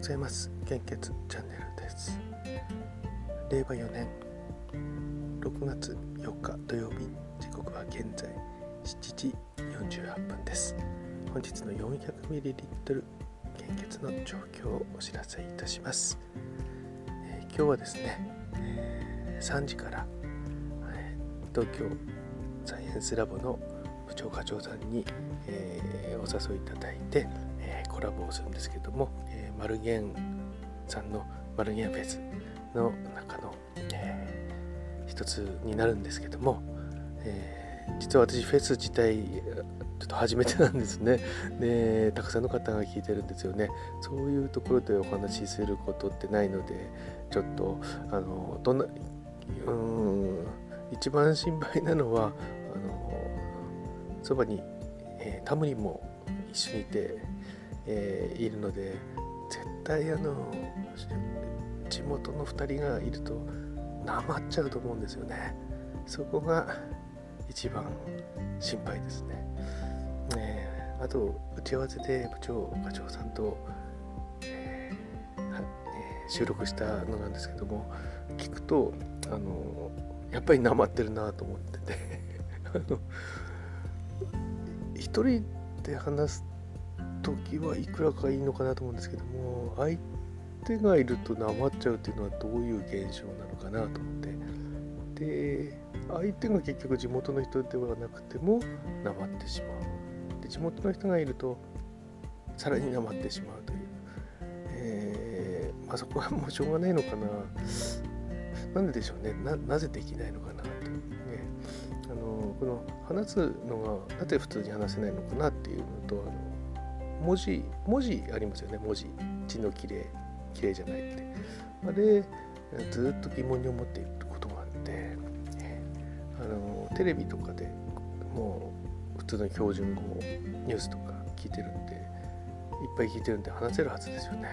ございます。献血チャンネルです。令和4年6月4日土曜日。時刻は現在7時48分です。本日の 400ml 献血の状況をお知らせいたします、えー、今日はですね、えー、3時から、えー、東京サイエンスラボの部長課長さんに、えお誘いいただいて、えコラボをするんですけども、えマルゲンさんのマルゲンフェスの中の、え一つになるんですけども、え実は私フェス自体ちょっと初めてなんですね。で、たくさんの方が聞いてるんですよね。そういうところでお話しすることってないので、ちょっと、あの、どんな、うん、一番心配なのは、あの、そばに、えー、タムリンも一緒にいて、えー、いるので、対あの、地元の2人がいると、なまっちゃうと思うんですよね。そこが一番心配ですね。ねあと打ち合わせで部長課長さんと、えーえー、収録したのなんですけども聞くとあのやっぱりなまってるなと思ってて あの一人で話す時はいくらかいいのかなと思うんですけども相手がいるとなまっちゃうっていうのはどういう現象なのかなと思って。で相手が結局地元の人ではなくてもなまってしまう。で地元の人がいるとさらになまってしまうという、えー、まあ、そこはもうしょうがないのかな。なんででしょうね。なぜできないのかなと。いうね。あのこの話すのがなぜ普通に話せないのかなっていうのとあの文字文字ありますよね。文字。字のきれいきれいじゃないって。あれずっと疑問に思っていることがあって、あのテレビとかでもう普通の標準語ニュースとか聞いてるんでいっぱい聞いてるんで話せるはずですよね。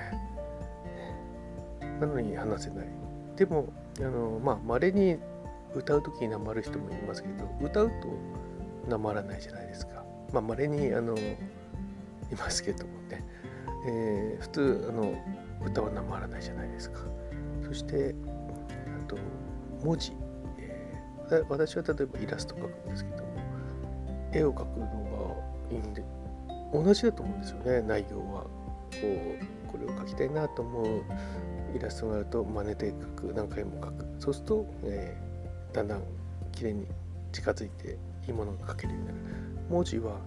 なのに話せない。でもあのまあ稀に歌う時になまる人もいますけど歌うとなまらないじゃないですか。まあ稀にあのいますけどもね、えー、普通あの歌はなまらないじゃないですか。そしてあと文字、えー、私は例えばイラスト描くんですけども絵を描くのがいいんで同じだと思うんですよね。内容は。こうこれを描きたいなと思う。イラストがあると真似て描く。何回も描く。そうすると、えー、だんだん綺麗に近づいていいものが描けるようになる。文字は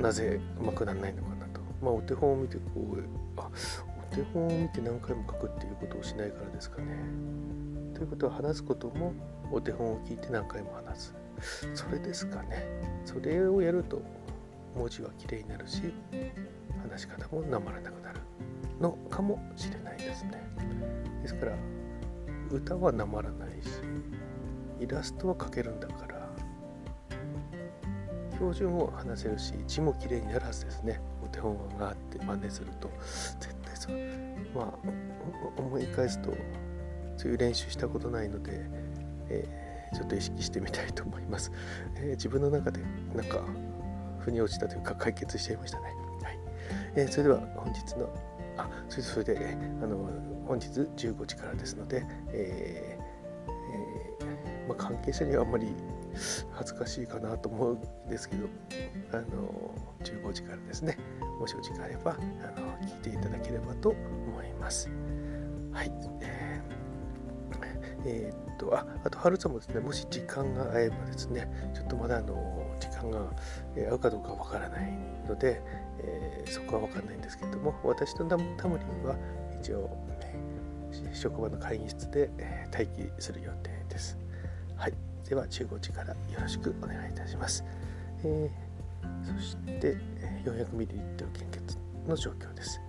なぜうまくならないのかなと。まあお手本を見てこうあお手本を見て何回も書くっていうことをしないからですかね。ということは話すこともお手本を聞いて何回も話す。それですかね。それをやると文字はきれいになるし話し方もなまらなくなるのかもしれないですね。ですから歌はなまらないしイラストは描けるんだから標準を話せるし字もきれいになるはずですねお手本があって真似すると絶対そうまあ思い返すとそういう練習したことないので、えーちょっと意識してみたいと思います。えー、自分の中でなんか腑に落ちたというか解決しちゃいましたね。はいえー、それでは本日のあそれそれで、えー、あの本日15時からですので、えーえーまあ、関係者にはあんまり恥ずかしいかなと思うんですけどあの15時からですねもしお時間あればあの聞いていただければと思います。はい、えーえーと、あ、あと、はるさんもですね、もし時間が合えばですね、ちょっとまだあの、時間が、合うかどうかわからないので、えー、そこはわかんないんですけども、私とタムリンは一応、ね、職場の会議室で、え、待機する予定です。はい。では、15時からよろしくお願いいたします。えー、そして、400ml 献血の状況です。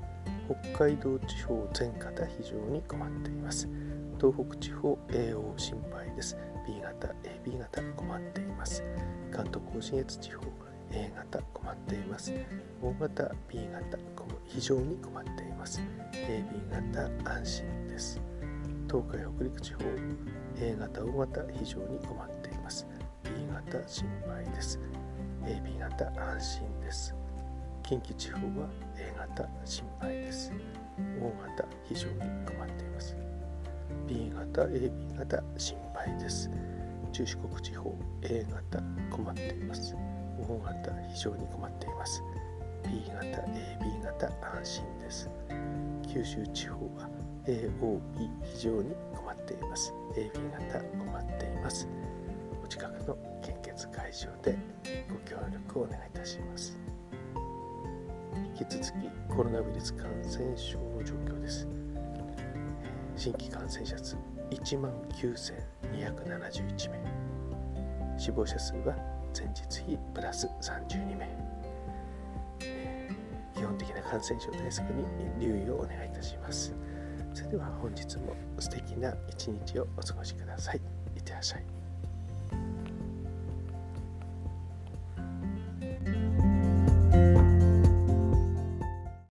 北海道地方全方非常に困っています。東北地方 AO 心配です B 型 AB 型困っています関東甲信越地方 A 型困っています O 型 B 型非常に困っています AB 型安心です東海北陸地方 A 型 O 型非常に困っています。B 型心配です。AB 型安心です。近畿地方は A 型心配です。O 型非常に困っています。B 型 AB 型心配です。中四国地方 A 型困っています。O 型非常に困っています。B 型 AB 型安心です。九州地方は AOB 非常に困っています AB 型困っています。お近くの献血会場でご協力をお願いいたします。引き続きコロナウイルス感染症の状況です。新規感染者数1万9271名。死亡者数は前日比プラス32名。基本的な感染症対策に留意をお願いいたします。それでは本日も素敵な一日をお過ごしください。いってらっしゃい。